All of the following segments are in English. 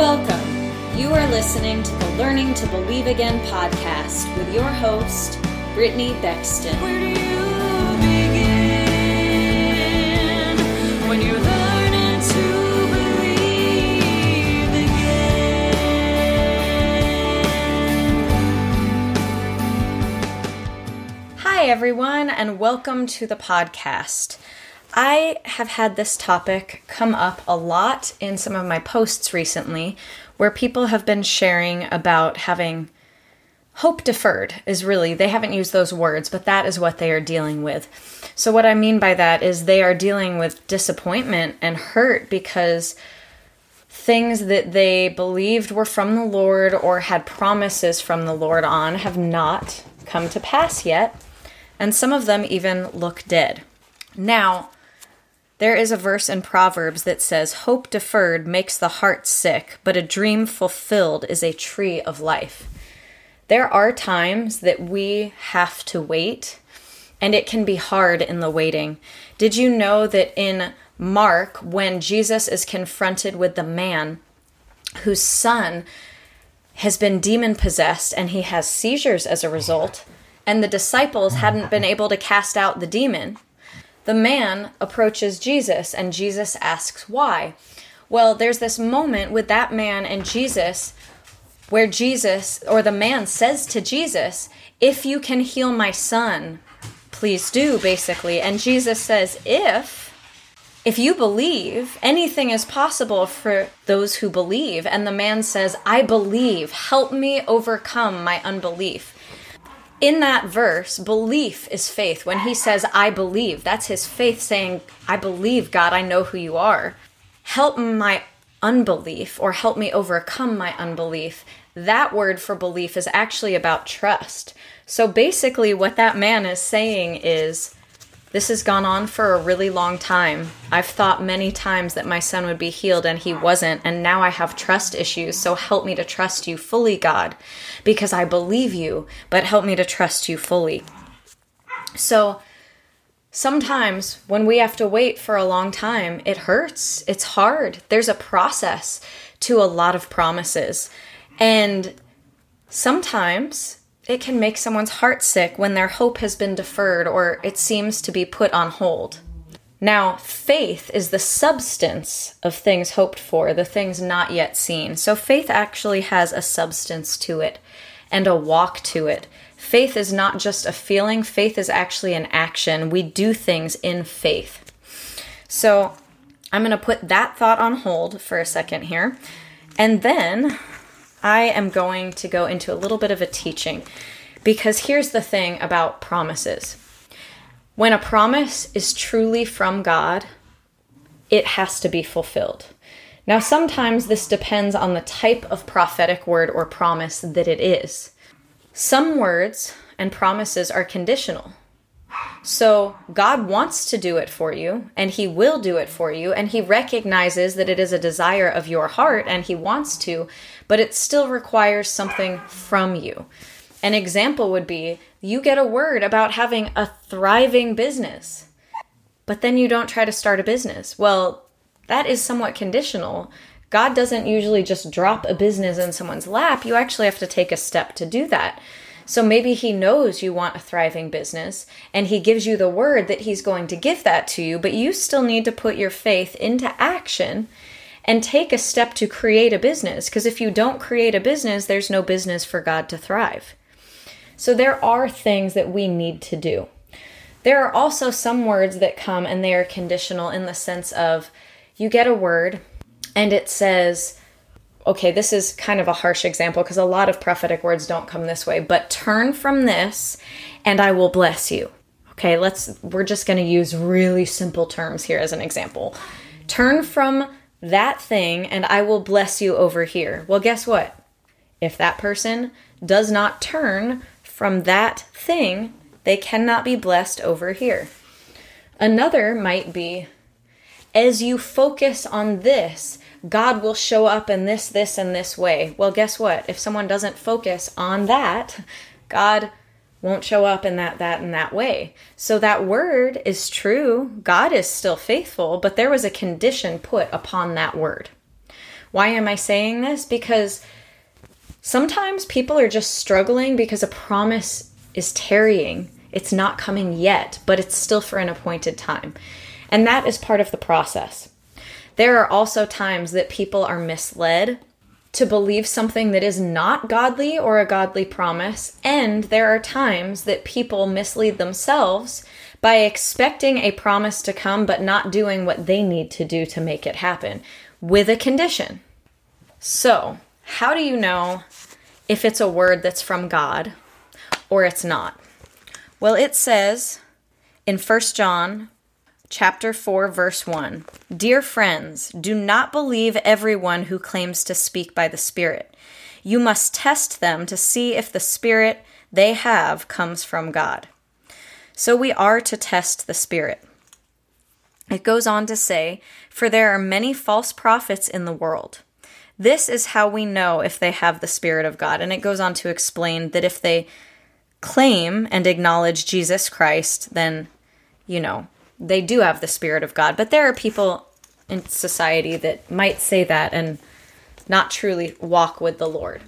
Welcome. You are listening to the Learning to Believe Again podcast with your host, Brittany Bexton. Where do you begin when you're learning to believe again? Hi, everyone, and welcome to the podcast. I have had this topic come up a lot in some of my posts recently where people have been sharing about having hope deferred, is really, they haven't used those words, but that is what they are dealing with. So, what I mean by that is they are dealing with disappointment and hurt because things that they believed were from the Lord or had promises from the Lord on have not come to pass yet, and some of them even look dead. Now, there is a verse in Proverbs that says, Hope deferred makes the heart sick, but a dream fulfilled is a tree of life. There are times that we have to wait, and it can be hard in the waiting. Did you know that in Mark, when Jesus is confronted with the man whose son has been demon possessed and he has seizures as a result, and the disciples hadn't been able to cast out the demon, the man approaches Jesus and Jesus asks why. Well, there's this moment with that man and Jesus where Jesus or the man says to Jesus, If you can heal my son, please do, basically. And Jesus says, If. If you believe, anything is possible for those who believe. And the man says, I believe. Help me overcome my unbelief in that verse, belief is faith. When he says, I believe, that's his faith saying, I believe, God, I know who you are. Help my unbelief or help me overcome my unbelief. That word for belief is actually about trust. So basically, what that man is saying is, this has gone on for a really long time. I've thought many times that my son would be healed and he wasn't, and now I have trust issues. So help me to trust you fully, God, because I believe you, but help me to trust you fully. So sometimes when we have to wait for a long time, it hurts. It's hard. There's a process to a lot of promises. And sometimes it can make someone's heart sick when their hope has been deferred or it seems to be put on hold. Now, faith is the substance of things hoped for, the things not yet seen. So, faith actually has a substance to it and a walk to it. Faith is not just a feeling, faith is actually an action. We do things in faith. So, I'm going to put that thought on hold for a second here. And then I am going to go into a little bit of a teaching because here's the thing about promises. When a promise is truly from God, it has to be fulfilled. Now, sometimes this depends on the type of prophetic word or promise that it is. Some words and promises are conditional. So, God wants to do it for you, and He will do it for you, and He recognizes that it is a desire of your heart, and He wants to, but it still requires something from you. An example would be you get a word about having a thriving business, but then you don't try to start a business. Well, that is somewhat conditional. God doesn't usually just drop a business in someone's lap. You actually have to take a step to do that. So maybe he knows you want a thriving business and he gives you the word that he's going to give that to you, but you still need to put your faith into action and take a step to create a business. Because if you don't create a business, there's no business for God to thrive. So there are things that we need to do. There are also some words that come and they are conditional in the sense of you get a word and it says, okay, this is kind of a harsh example because a lot of prophetic words don't come this way, but turn from this and I will bless you. Okay, let's, we're just going to use really simple terms here as an example. Turn from that thing and I will bless you over here. Well, guess what? If that person does not turn from that thing, they cannot be blessed over here. Another might be as you focus on this, God will show up in this, this, and this way. Well, guess what? If someone doesn't focus on that, God won't show up in that, that, and that way. So that word is true. God is still faithful, but there was a condition put upon that word. Why am I saying this? Because sometimes people are just struggling because a promise is tarrying. It's not coming yet, but it's still for an appointed time. And that is part of the process. There are also times that people are misled to believe something that is not godly or a godly promise, and there are times that people mislead themselves by expecting a promise to come but not doing what they need to do to make it happen with a condition. So, how do you know if it's a word that's from God or it's not? Well, it says in 1 John chapter 4 verse 1 Dear friends, do not believe everyone who claims to speak by the Spirit. You must test them to see if the Spirit they have comes from God. So we are to test the Spirit. It goes on to say, For there are many false prophets in the world. This is how we know if they have the Spirit of God. And it goes on to explain that if they claim and acknowledge Jesus Christ, then, you know, they do have the Spirit of God. But there are people in society that might say that and not truly walk with the Lord.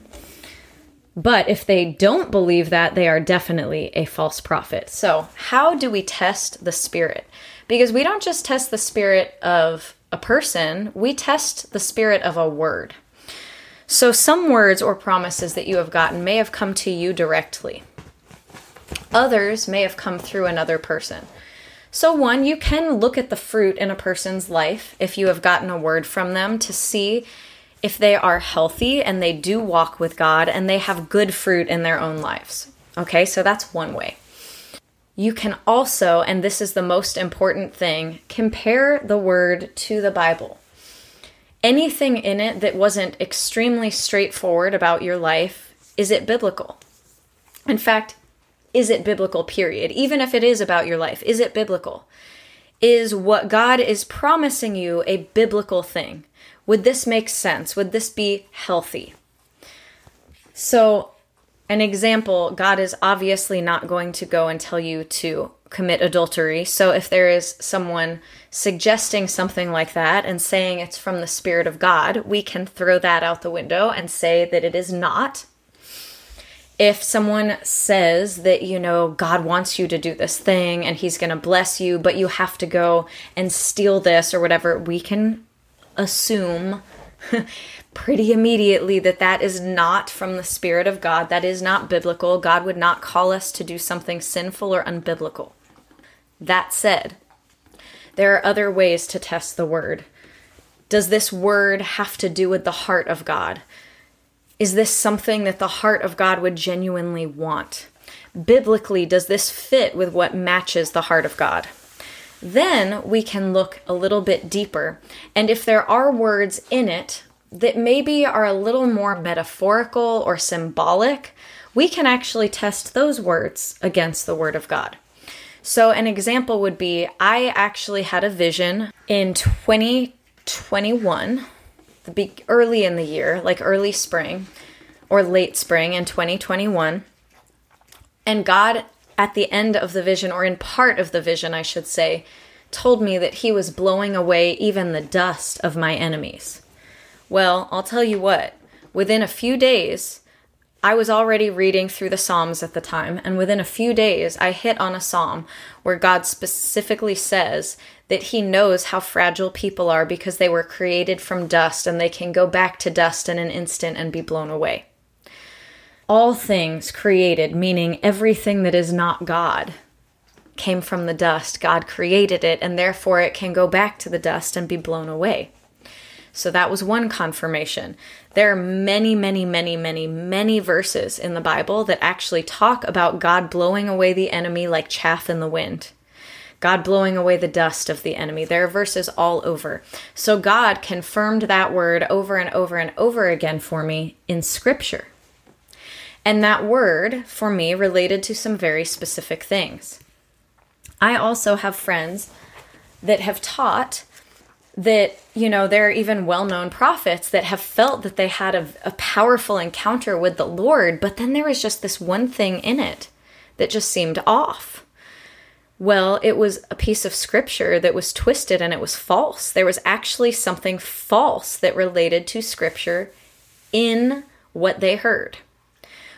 But if they don't believe that, they are definitely a false prophet. So, how do we test the spirit? Because we don't just test the spirit of a person, we test the spirit of a word. So, some words or promises that you have gotten may have come to you directly, others may have come through another person. So, one, you can look at the fruit in a person's life if you have gotten a word from them to see if they are healthy and they do walk with God and they have good fruit in their own lives. Okay, so that's one way. You can also, and this is the most important thing, compare the word to the Bible. Anything in it that wasn't extremely straightforward about your life, is it biblical? In fact, is it biblical, period? Even if it is about your life, is it biblical? Is what God is promising you a biblical thing? Would this make sense? Would this be healthy? So, an example God is obviously not going to go and tell you to commit adultery. So, if there is someone suggesting something like that and saying it's from the Spirit of God, we can throw that out the window and say that it is not. If someone says that, you know, God wants you to do this thing and he's going to bless you, but you have to go and steal this or whatever, we can assume pretty immediately that that is not from the Spirit of God. That is not biblical. God would not call us to do something sinful or unbiblical. That said, there are other ways to test the word. Does this word have to do with the heart of God? Is this something that the heart of God would genuinely want? Biblically, does this fit with what matches the heart of God? Then we can look a little bit deeper. And if there are words in it that maybe are a little more metaphorical or symbolic, we can actually test those words against the Word of God. So, an example would be I actually had a vision in 2021, the early in the year, like early spring or late spring in 2021. And God at the end of the vision, or in part of the vision, I should say, told me that he was blowing away even the dust of my enemies. Well, I'll tell you what, within a few days, I was already reading through the Psalms at the time, and within a few days, I hit on a psalm where God specifically says that He knows how fragile people are because they were created from dust and they can go back to dust in an instant and be blown away all things created, meaning everything that is not God, came from the dust. God created it, and therefore it can go back to the dust and be blown away. So that was one confirmation. There are many, many, many, many, many verses in the Bible that actually talk about God blowing away the enemy like chaff in the wind. God blowing away the dust of the enemy. There are verses all over. So God confirmed that word over and over and over again for me in Scripture. And that word, for me, related to some very specific things. I also have friends that have taught that, you know, there are even well known prophets that have felt that they had a, a, powerful encounter with the Lord, but then there was just this one thing in it that just seemed off. Well, it was a piece of scripture that was twisted and it was false. There was actually something false that related to scripture in what they heard.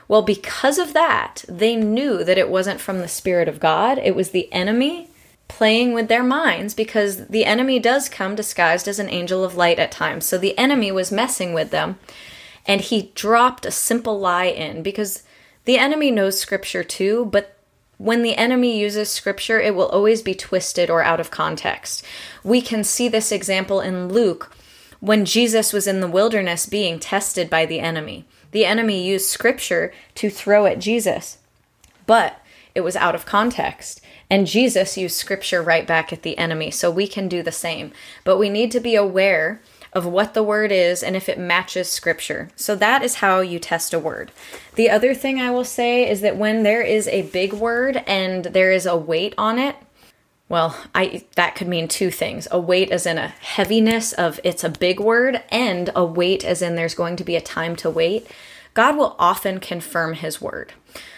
Well, because of that, they knew that it wasn't from the Spirit of God, it was the enemy playing with their minds because the enemy does come disguised as an angel of light at times. So the enemy was messing with them and he dropped a simple lie in because the enemy knows scripture too, but when the enemy uses scripture, it will always be twisted or out of context. We can see this example in Luke when Jesus was in the wilderness being tested by the enemy. The enemy used scripture to throw at Jesus, but it was out of context. And Jesus used scripture right back at the enemy, so we can do the same. But we need to be aware of what the word is and if it matches scripture. So that is how you test a word. The other thing I will say is that when there is a big word and there is a weight on it, well, I that could mean two things. A weight as in a heaviness of it's a big word and a weight as in there's going to be a time to wait. God will often confirm his word.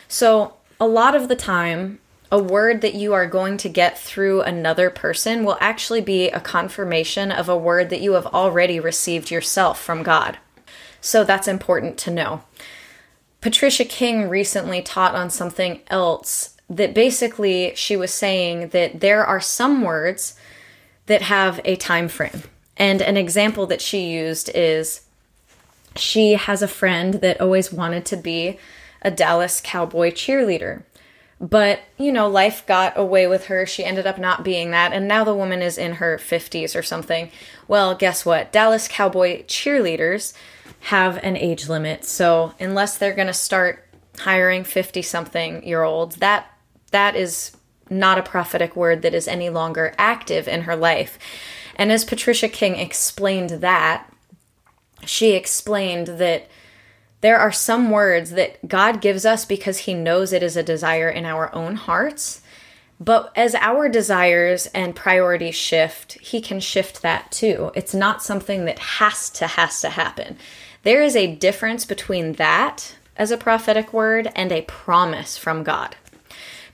So, a lot of the time a word that you are going to get through another person will actually be a confirmation of a word that you have already received yourself from God. So that's important to know. Patricia King recently taught on something else that basically she was saying that there are some words that have a time frame. And an example that she used is she has a friend that always wanted to be a Dallas Cowboy cheerleader. But, you know, life got away with her. She ended up not being that. And now the woman is in her 50s or something. Well, guess what? Dallas Cowboy cheerleaders have an age limit. So, unless they're going to start hiring 50 something year olds, that that is not a prophetic word that is any longer active in her life. And as Patricia King explained that, she explained that there are some words that God gives us because He knows it is a desire in our own hearts. But as our desires and priorities shift, He can shift that too. It's not something that has to has to happen. There is a difference between that as a prophetic word and a promise from God.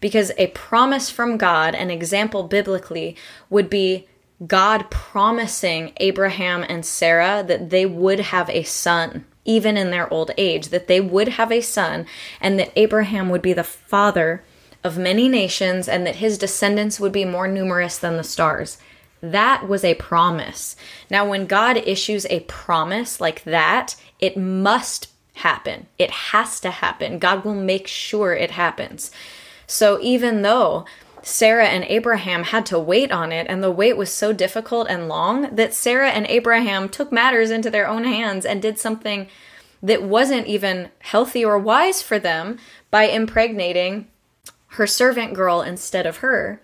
Because a promise from God, an example biblically, would be God promising Abraham and Sarah that they would have a son even in their old age, that they would have a son, and that Abraham would be the father of many nations, and that his descendants would be more numerous than the stars. That was a promise. Now, when God issues a promise like that, it must happen. It has to happen. God will make sure it happens. So, even though Sarah and Abraham had to wait on it, and the wait was so difficult and long that Sarah and Abraham took matters into their own hands and did something that wasn't even healthy or wise for them by impregnating her servant girl instead of her.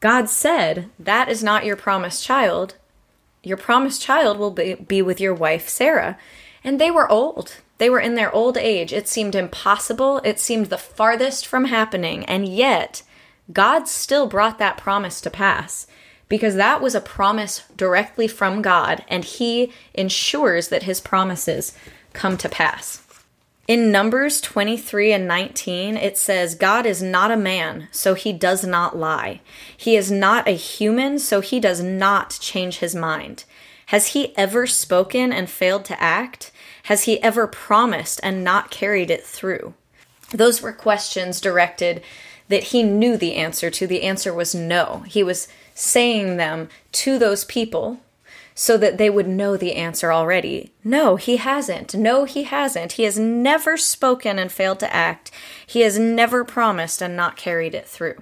God said, That is not your promised child. Your promised child will be, be with your wife, Sarah. And they were old. They were in their old age. It seemed impossible. It seemed the farthest from happening. And yet, God still brought that promise to pass because that was a promise directly from God, and He ensures that His promises come to pass. In Numbers 23 and 19, it says, God is not a man, so he does not lie. He is not a human, so he does not change his mind. Has he ever spoken and failed to act? Has he ever promised and not carried it through? Those were questions directed that he knew the answer to. The answer was no. He was saying them to those people so that they would know the answer already. No, he hasn't. No, he hasn't. He has never spoken and failed to act. He has never promised and not carried it through.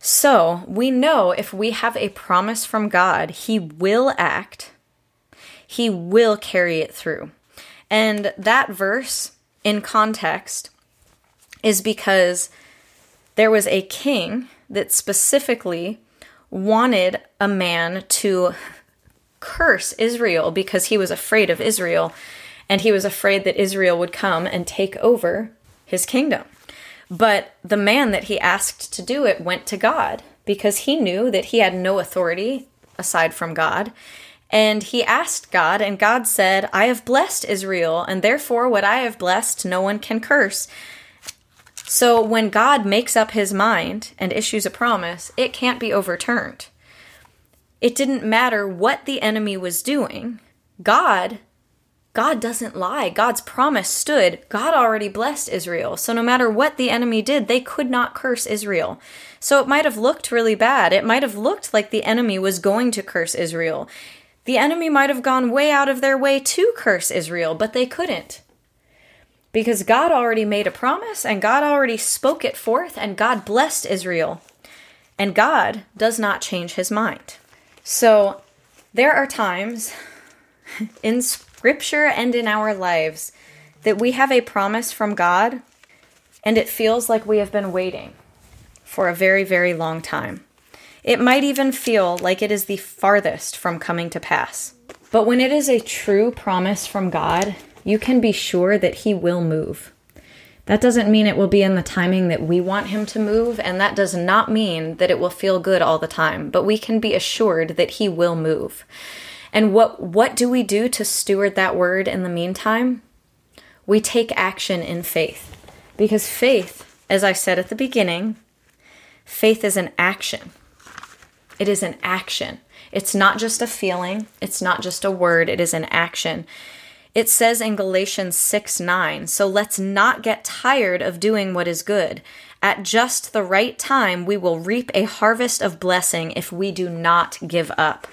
So, we know if we have a promise from God, he will act, he will carry it through. And that verse, in context, is because there was a king that specifically wanted a man to curse Israel because he was afraid of Israel and he was afraid that Israel would come and take over his kingdom. But the man that he asked to do it went to God because he knew that he had no authority aside from God. And he asked God, and God said, I have blessed Israel, and therefore what I have blessed no one can curse. So when God makes up his mind and issues a promise, it can't be overturned. It didn't matter what the enemy was doing. God God doesn't lie. God's promise stood. God already blessed Israel. So no matter what the enemy did, they could not curse Israel. So it might have looked really bad. It might have looked like the enemy was going to curse Israel. The enemy might have gone way out of their way to curse Israel, but they couldn't. Because God already made a promise and God already spoke it forth and God blessed Israel. And God does not change his mind. So there are times in scripture and in our lives that we have a promise from God and it feels like we have been waiting for a very, very long time. It might even feel like it is the farthest from coming to pass. But when it is a true promise from God, you can be sure that He will move. That doesn't mean it will be in the timing that we want Him to move, and that does not mean that it will feel good all the time, but we can be assured that He will move. And what what do we do to steward that word in the meantime? We take action in faith. Because faith, as I said at the beginning, faith is an action. It is an action. It's not just a feeling, it's not just a word, it is an action. It says in Galatians 6 9, so let's not get tired of doing what is good. At just the right time, we will reap a harvest of blessing if we do not give up.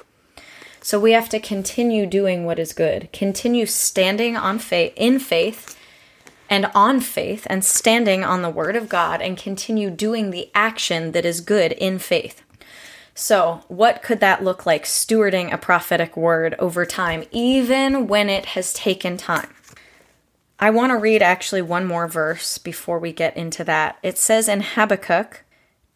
So we have to continue doing what is good, continue standing on faith in faith and on faith and standing on the word of God and continue doing the action that is good in faith. So, what could that look like stewarding a prophetic word over time even when it has taken time? I want to read actually one more verse before we get into that. It says in Habakkuk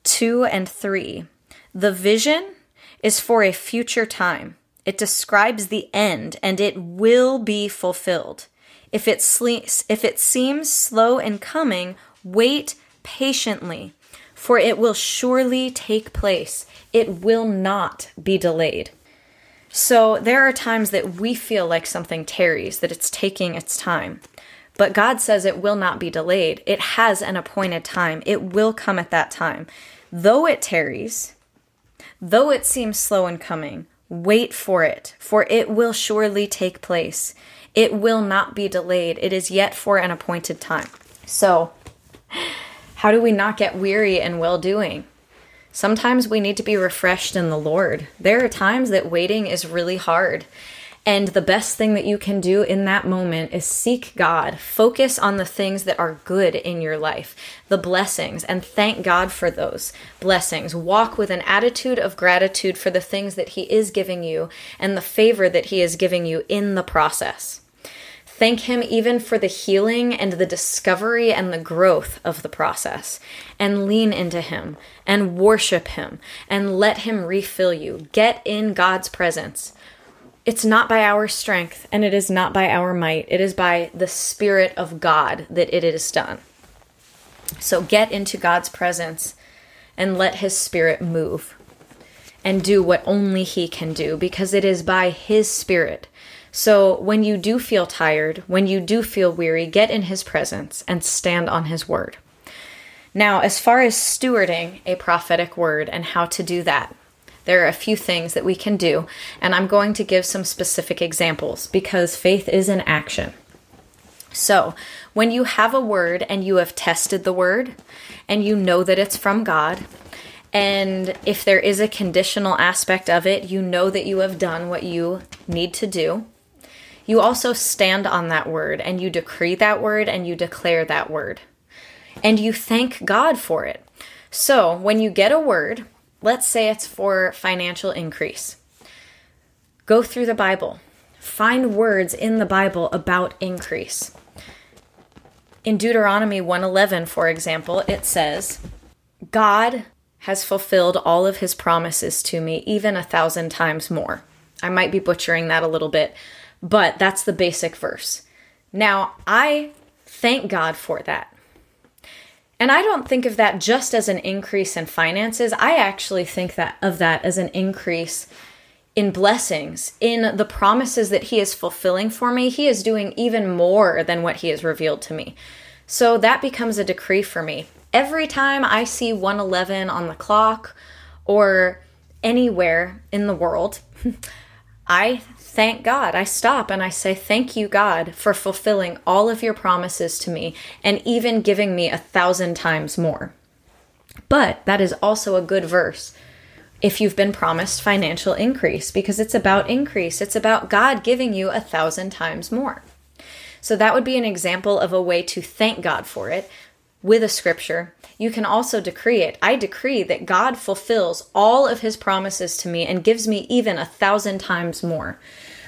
2 and 3 The vision is for a future time it describes the end and it will be fulfilled. If it, sle- if it seems slow in coming, wait patiently, for it will surely take place. It will not be delayed. So there are times that we feel like something tarries, that it's taking its time. But God says it will not be delayed. It has an appointed time. It will come at that time. Though it tarries, though it seems slow in coming, Wait for it, for it will surely take place. It will not be delayed. It is yet for an appointed time. So, how do we not get weary in well doing? Sometimes we need to be refreshed in the Lord. There are times that waiting is really hard. And the best thing that you can do in that moment is seek God. Focus on the things that are good in your life, the blessings, and thank God for those blessings. Walk with an attitude of gratitude for the things that He is giving you and the favor that He is giving you in the process. Thank Him even for the healing and the discovery and the growth of the process. And lean into Him and worship Him and let Him refill you. Get in God's presence. It's not by our strength and it is not by our might. It is by the Spirit of God that it is done. So get into God's presence and let His Spirit move and do what only He can do because it is by His Spirit. So when you do feel tired, when you do feel weary, get in His presence and stand on His word. Now, as far as stewarding a prophetic word and how to do that, there are a few things that we can do, and I'm going to give some specific examples because faith is an action. So, when you have a word and you have tested the word and you know that it's from God, and if there is a conditional aspect of it, you know that you have done what you need to do. You also stand on that word and you decree that word and you declare that word. And you thank God for it. So, when you get a word Let's say it's for financial increase. Go through the Bible. Find words in the Bible about increase. In Deuteronomy 111, for example, it says, God has fulfilled all of his promises to me, even a thousand times more. I might be butchering that a little bit, but that's the basic verse. Now, I thank God for that. And I don't think of that just as an increase in finances. I actually think that of that as an increase in blessings, in the promises that he is fulfilling for me. He is doing even more than what he has revealed to me. So that becomes a decree for me. Every time I see 111 on the clock or anywhere in the world, I thank God. I stop and I say, Thank you, God, for fulfilling all of your promises to me and even giving me a thousand times more. But that is also a good verse if you've been promised financial increase because it's about increase. It's about God giving you a thousand times more. So that would be an example of a way to thank God for it with a scripture. You can also decree it. I decree that God fulfills all of his promises to me and gives me even a thousand times more.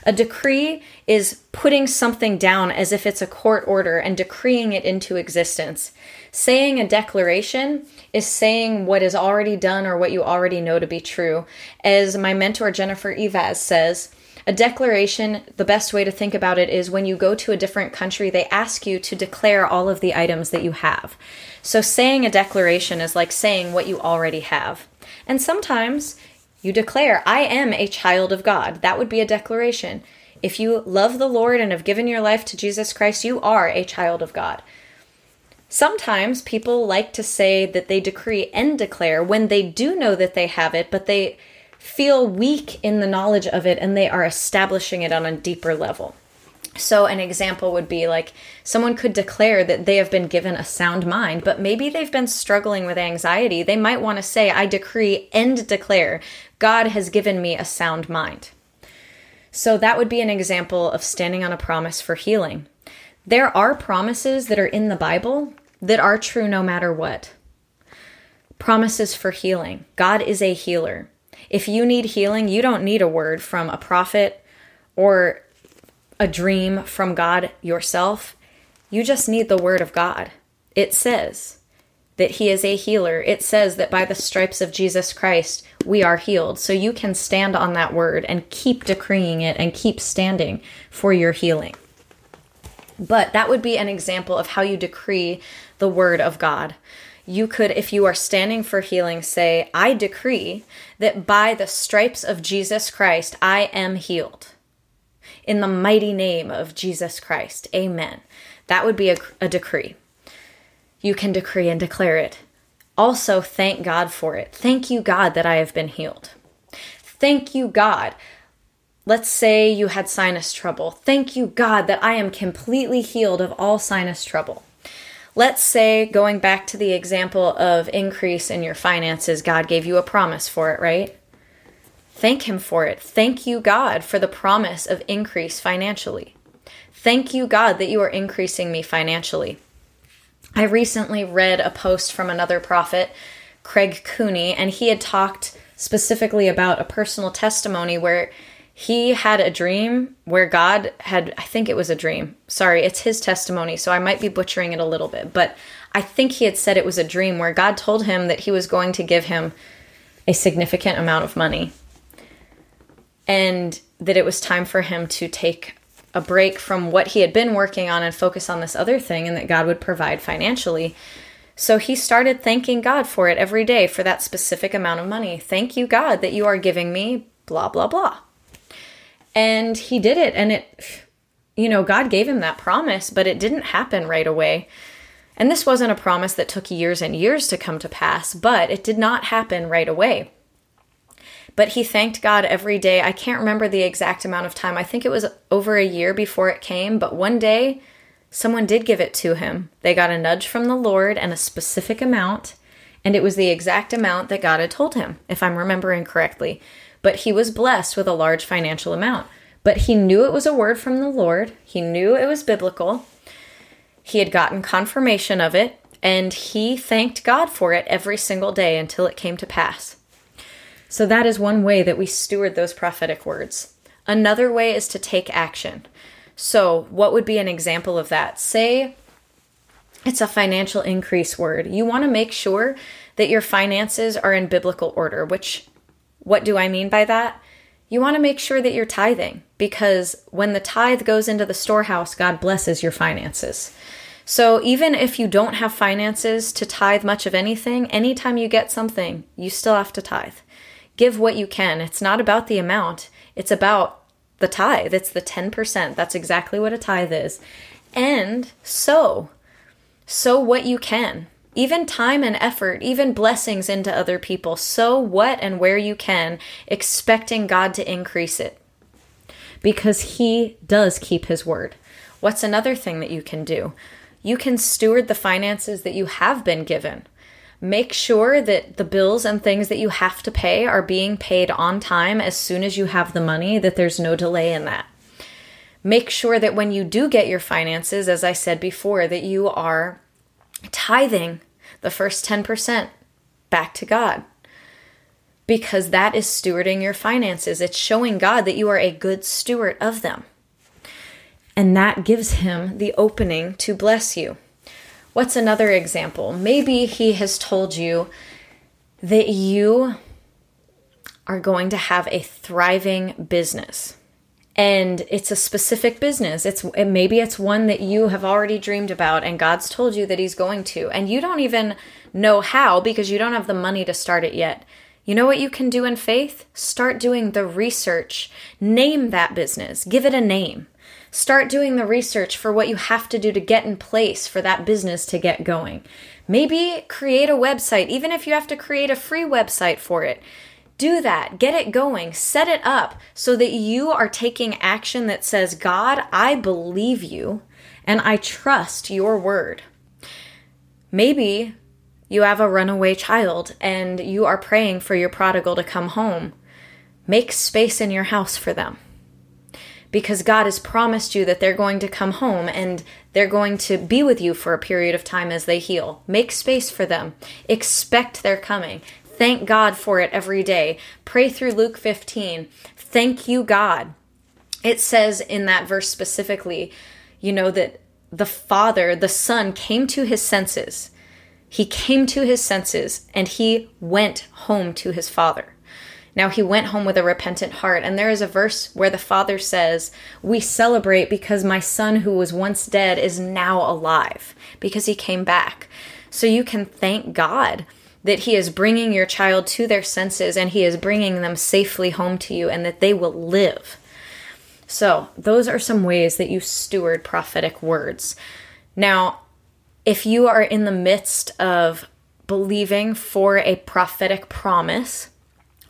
A decree is putting something down as if it's a court order and decreeing it into existence. Saying a declaration is saying what is already done or what you already know to be true. As my mentor Jennifer Eivaz says, a declaration, the best way to think about it is when you go to a different country, they ask you to declare all of the items that you have. So saying a declaration is like saying what you already have. And sometimes you declare, I am a child of God. That would be a declaration. If you love the Lord and have given your life to Jesus Christ, you are a child of God. Sometimes people like to say that they decree and declare when they do know that they have it, but they feel weak in the knowledge of it and they are establishing it on a deeper level. So, an example would be like someone could declare that they have been given a sound mind, but maybe they've been struggling with anxiety. They might want to say, I decree and declare God has given me a sound mind. So, that would be an example of standing on a promise for healing. There are promises that are in the Bible that are true no matter what. Promises for healing. God is a healer. If you need healing, you don't need a word from a prophet or a dream from God yourself. You just need the word of God. It says that he is a healer. It says that by the stripes of Jesus Christ, we are healed. So you can stand on that word and keep decreeing it and keep standing for your healing. But that would be an example of how you decree the word of God. You could, if you are standing for healing, say, I decree that by the stripes of Jesus Christ, I am healed in the mighty name of Jesus Christ. Amen. That would be a, a decree. You can decree and declare it. Also, thank God for it. Thank you, God, that I have been healed. Thank you, God. Let's say you had sinus trouble. Thank you, God, that I am completely healed of all sinus trouble. Let's say, going back to the example of increase in your finances, God gave you a promise for it, right? Thank Him for it. Thank you, God, for the promise of increase financially. Thank you, God, that you are increasing me financially. I recently read a post from another prophet, Craig Cooney, and he had talked specifically about a personal testimony where he had a dream where God had, I think it was a dream. Sorry, it's his testimony, so I might be butchering it a little bit, but I think he had said it was a dream where God told him that he was going to give him a significant amount of money and that it was time for him to take a break from what he had been working on and focus on this other thing and that God would provide financially. So he started thanking God for it every day for that specific amount of money. Thank you, God, that you are giving me blah, blah, blah. And he did it. And it, you know, God gave him that promise, but it didn't happen right away. And this wasn't a promise that took years and years to come to pass, but it did not happen right away. But he thanked God every day. I can't remember the exact amount of time. I think it was over a year before it came, but one day someone did give it to him. They got a nudge from the Lord and a specific amount, and it was the exact amount that God had told him, if I'm remembering correctly. But he was blessed with a large financial amount. But he knew it was a word from the Lord, he knew it was biblical. He had gotten confirmation of it, and he thanked God for it every single day until it came to pass. So that is one way that we steward those prophetic words. Another way is to take action. So, what would be an example of that? Say it's a financial increase word. You want to make sure that your finances are in biblical order, which, what do I mean by that? You want to make sure that you're tithing because when the tithe goes into the storehouse, God blesses your finances. So even if you don't have finances to tithe much of anything, anytime you get something, you still have to tithe give what you can. It's not about the amount, it's about the tithe. It's the 10%. That's exactly what a tithe is. And so, Sow what you can, even time and effort, even blessings into other people. Sow what and where you can, expecting God to increase it. Because He does keep His word. What's another thing that you can do? You can steward the finances that you have been given. Make sure that the bills and things that you have to pay are being paid on time as soon as you have the money, that there's no delay in that. Make sure that when you do get your finances, as I said before, that you are tithing the first 10% back to God. Because that is stewarding your finances. It's showing God that you are a good steward of them. And that gives him the opening to bless you. What's another example? Maybe he has told you that you are going to have a thriving business. And it's a specific business. It's maybe it's one that you have already dreamed about and god's told you that he's going to. And you don't even know how because you don't have the money to start it yet you know what you can do in faith start doing the research name that business give it a name start doing the research for what you have to do to get in place for that business to get going maybe create a website even if you have to create a free website for it do that. Get it going. Set it up so that you are taking action that says, God, I believe you and I trust your word. Maybe you have a runaway child and you are praying for your prodigal to come home. Make space in your house for them. Because God has promised you that they're going to come home and they're going to be with you for a period of time as they heal. Make space for them. Expect their coming. Thank God for it every day. Pray through Luke 15. Thank you, God. It says in that verse specifically, you know, that the Father, the Son, came to his senses. He came to his senses and he went home to his Father. Now he went home with a repentant heart. And there is a verse where the Father says, We celebrate because my son who was once dead is now alive because he came back. So you can thank God that He is bringing your child to their senses and He is bringing them safely home to you and that they will live. So, those are some ways that you steward prophetic words. Now, if you are in the midst of believing for a prophetic promise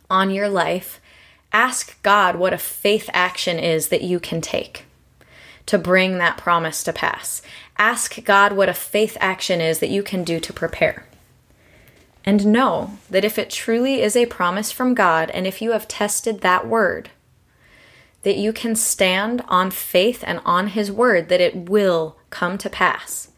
on your life, ask God what a faith action is that you can take to bring that promise to pass. Ask God what a faith action is that you can do to prepare. And know that if it truly is a promise from God, and if you have tested that word, that you can stand on faith and on His word that it will come to pass.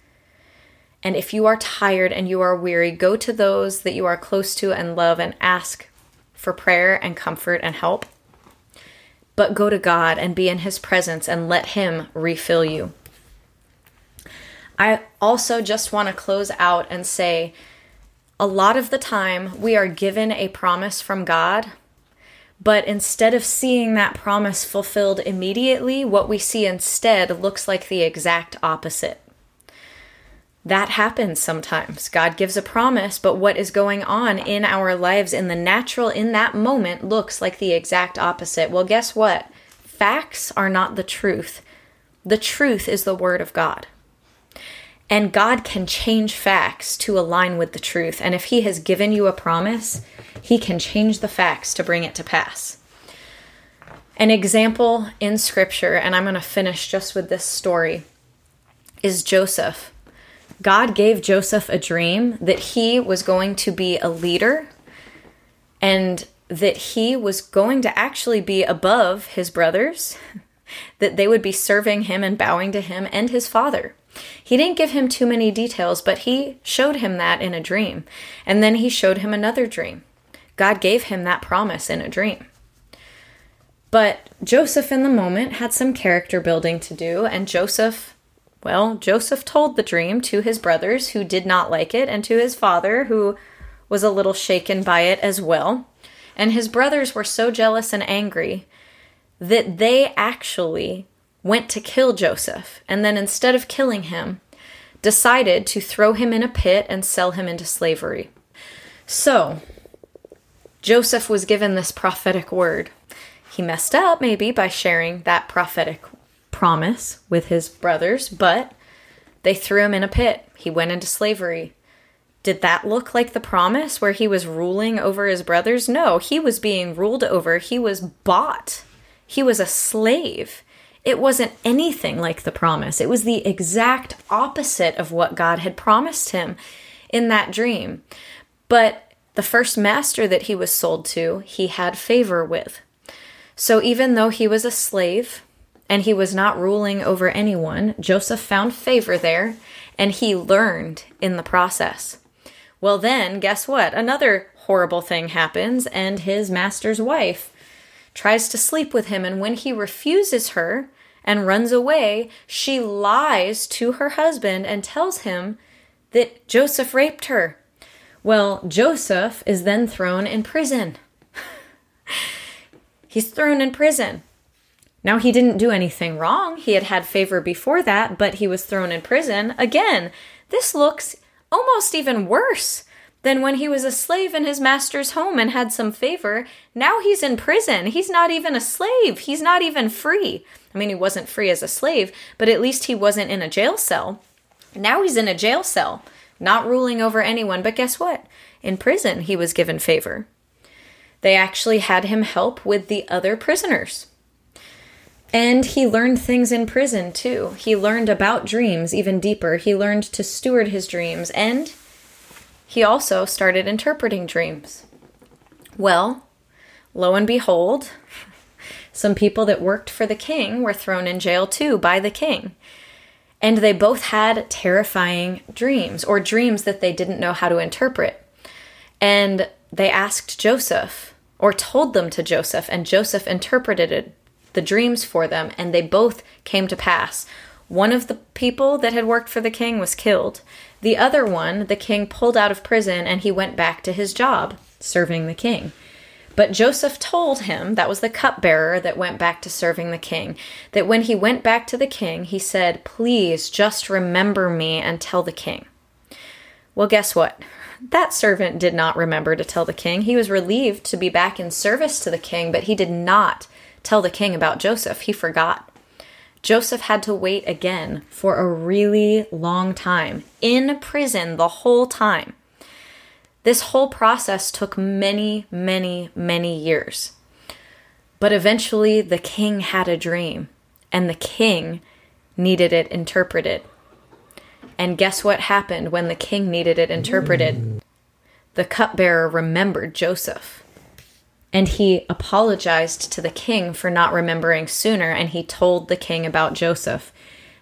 And if you are tired and you are weary, go to those that you are close to and love and ask for prayer and comfort and help. But go to God and be in His presence and let Him refill you. I also just want to close out and say, a lot of the time we are given a promise from God, but instead of seeing that promise fulfilled immediately, what we see instead looks like the exact opposite. That happens sometimes. God gives a promise, but what is going on in our lives in the natural in that moment looks like the exact opposite. Well, guess what? Facts are not the truth. The truth is the Word of God. And God can change facts to align with the truth. And if He has given you a promise, He can change the facts to bring it to pass. An example in Scripture, and I'm going to finish just with this story, is Joseph. God gave Joseph a dream that he was going to be a leader and that he was going to actually be above his brothers, that they would be serving him and bowing to him and his father. He didn't give him too many details, but he showed him that in a dream. And then he showed him another dream. God gave him that promise in a dream. But Joseph, in the moment, had some character building to do, and Joseph, well, Joseph told the dream to his brothers who did not like it, and to his father who was a little shaken by it as well. And his brothers were so jealous and angry that they actually went to kill Joseph, and then instead of killing him, decided to throw him in a pit and sell him into slavery. So, Joseph was given this prophetic word. He messed up maybe by sharing that prophetic promise with his brothers, but they threw him in a pit. he went into slavery. Did that look like the promise where he was ruling over his brothers? No, he was being ruled over. He was bought. He was a slave. It wasn't anything like the promise. It was the exact opposite of what God had promised him in that dream. But the first master that he was sold to, he had favor with. So even though he was a slave and he was not ruling over anyone, Joseph found favor there and he learned in the process. Well, then, guess what? Another horrible thing happens, and his master's wife tries to sleep with him. And when he refuses her and runs away, she lies to her husband and tells him that Joseph raped her. Well, Joseph is then thrown in prison. He's thrown in prison. Now, he didn't do anything wrong. He had had favor before that, but he was thrown in prison. Again, this looks almost even worse than when he was a slave in his master's home and had some favor. Now he's in prison. He's not even a slave. He's not even free. I mean, he wasn't free as a slave, but at least he wasn't in a jail cell. Now he's in a jail cell, not ruling over anyone. But guess what? In prison, he was given favor. They actually had him help with the other prisoners. And he learned things in prison too. He learned about dreams even deeper. He learned to steward his dreams and he also started interpreting dreams. Well, lo and behold, some people that worked for the king were thrown in jail too by the king. And they both had terrifying dreams or dreams that they didn't know how to interpret. And they asked Joseph or told them to Joseph, and Joseph interpreted it the dreams for them, and they both came to pass. One of the people that had worked for the king was killed. The other one, the king pulled out of prison and he went back to his job, serving the king. But Joseph told him, that was the cupbearer that went back to serving the king, that when he went back to the king, he said, Please just remember me and tell the king. Well, guess what? That servant did not remember to tell the king. He was relieved to be back in service to the king, but he did not tell the king about Joseph. He forgot. Joseph had to wait again for a really long time in prison the whole time. This whole process took many, many, many years. But eventually, the king had a dream, and the king needed it interpreted. And guess what happened when the king needed it interpreted? The cupbearer remembered Joseph and he apologized to the king for not remembering sooner and he told the king about Joseph.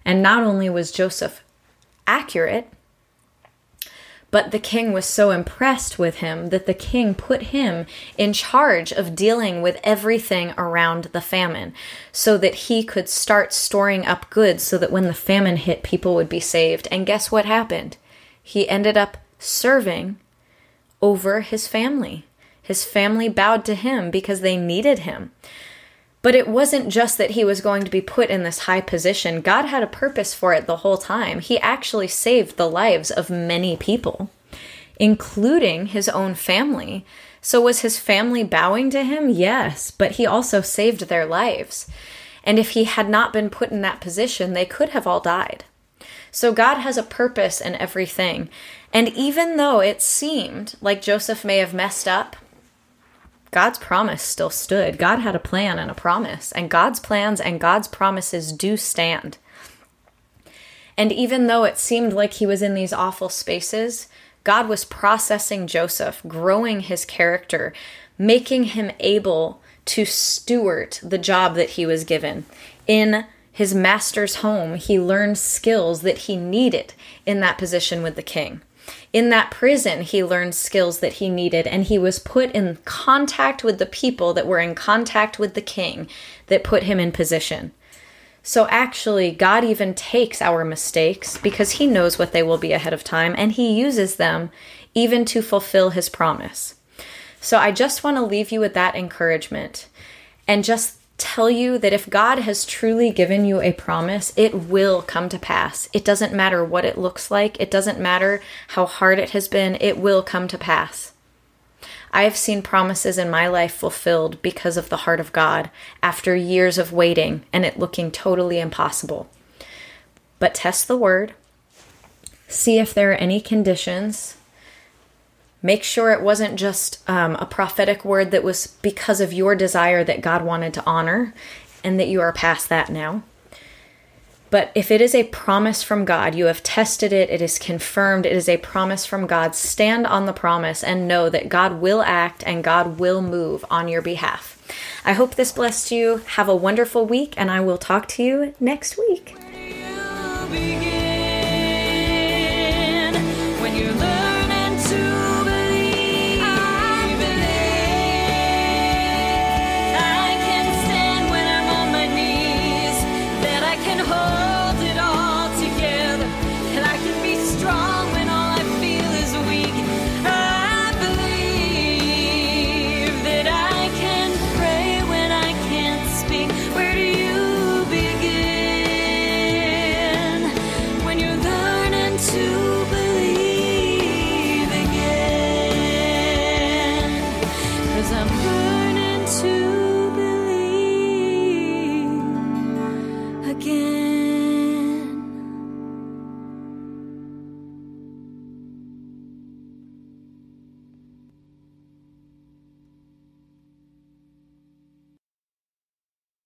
And not only was Joseph accurate, but the king was so impressed with him that the king put him in charge of dealing with everything around the famine so that he could start storing up goods so that when the famine hit, people would be saved. And guess what happened? He ended up serving over his family. His family bowed to him because they needed him. But it wasn't just that he was going to be put in this high position. God had a purpose for it the whole time. He actually saved the lives of many people, including his own family. So, was his family bowing to him? Yes, but he also saved their lives. And if he had not been put in that position, they could have all died. So, God has a purpose in everything. And even though it seemed like Joseph may have messed up, God's promise still stood. God had a plan and a promise, and God's plans and God's promises do stand. And even though it seemed like he was in these awful spaces, God was processing Joseph, growing his character, making him able to steward the job that he was given. In his master's home, he learned skills that he needed in that position with the king. In that prison, he learned skills that he needed, and he was put in contact with the people that were in contact with the king that put him in position. So, actually, God even takes our mistakes because he knows what they will be ahead of time, and he uses them even to fulfill his promise. So, I just want to leave you with that encouragement and just tell you that if God has truly given you a promise, it will come to pass. It doesn't matter what it looks like, it doesn't matter how hard it has been, it will come to pass. I have seen promises in my life fulfilled because of the heart of God after years of waiting and it looking totally impossible. But test the word, see if there are any conditions. Make sure it wasn't just um, a prophetic word that was because of your desire that God wanted to honor and that you are past that now. But if it is a promise from God, you have tested it, it is confirmed, it is a promise from God, stand on the promise and know that God will act and God will move on your behalf. I hope this blessed you. Have a wonderful week, and I will talk to you next week.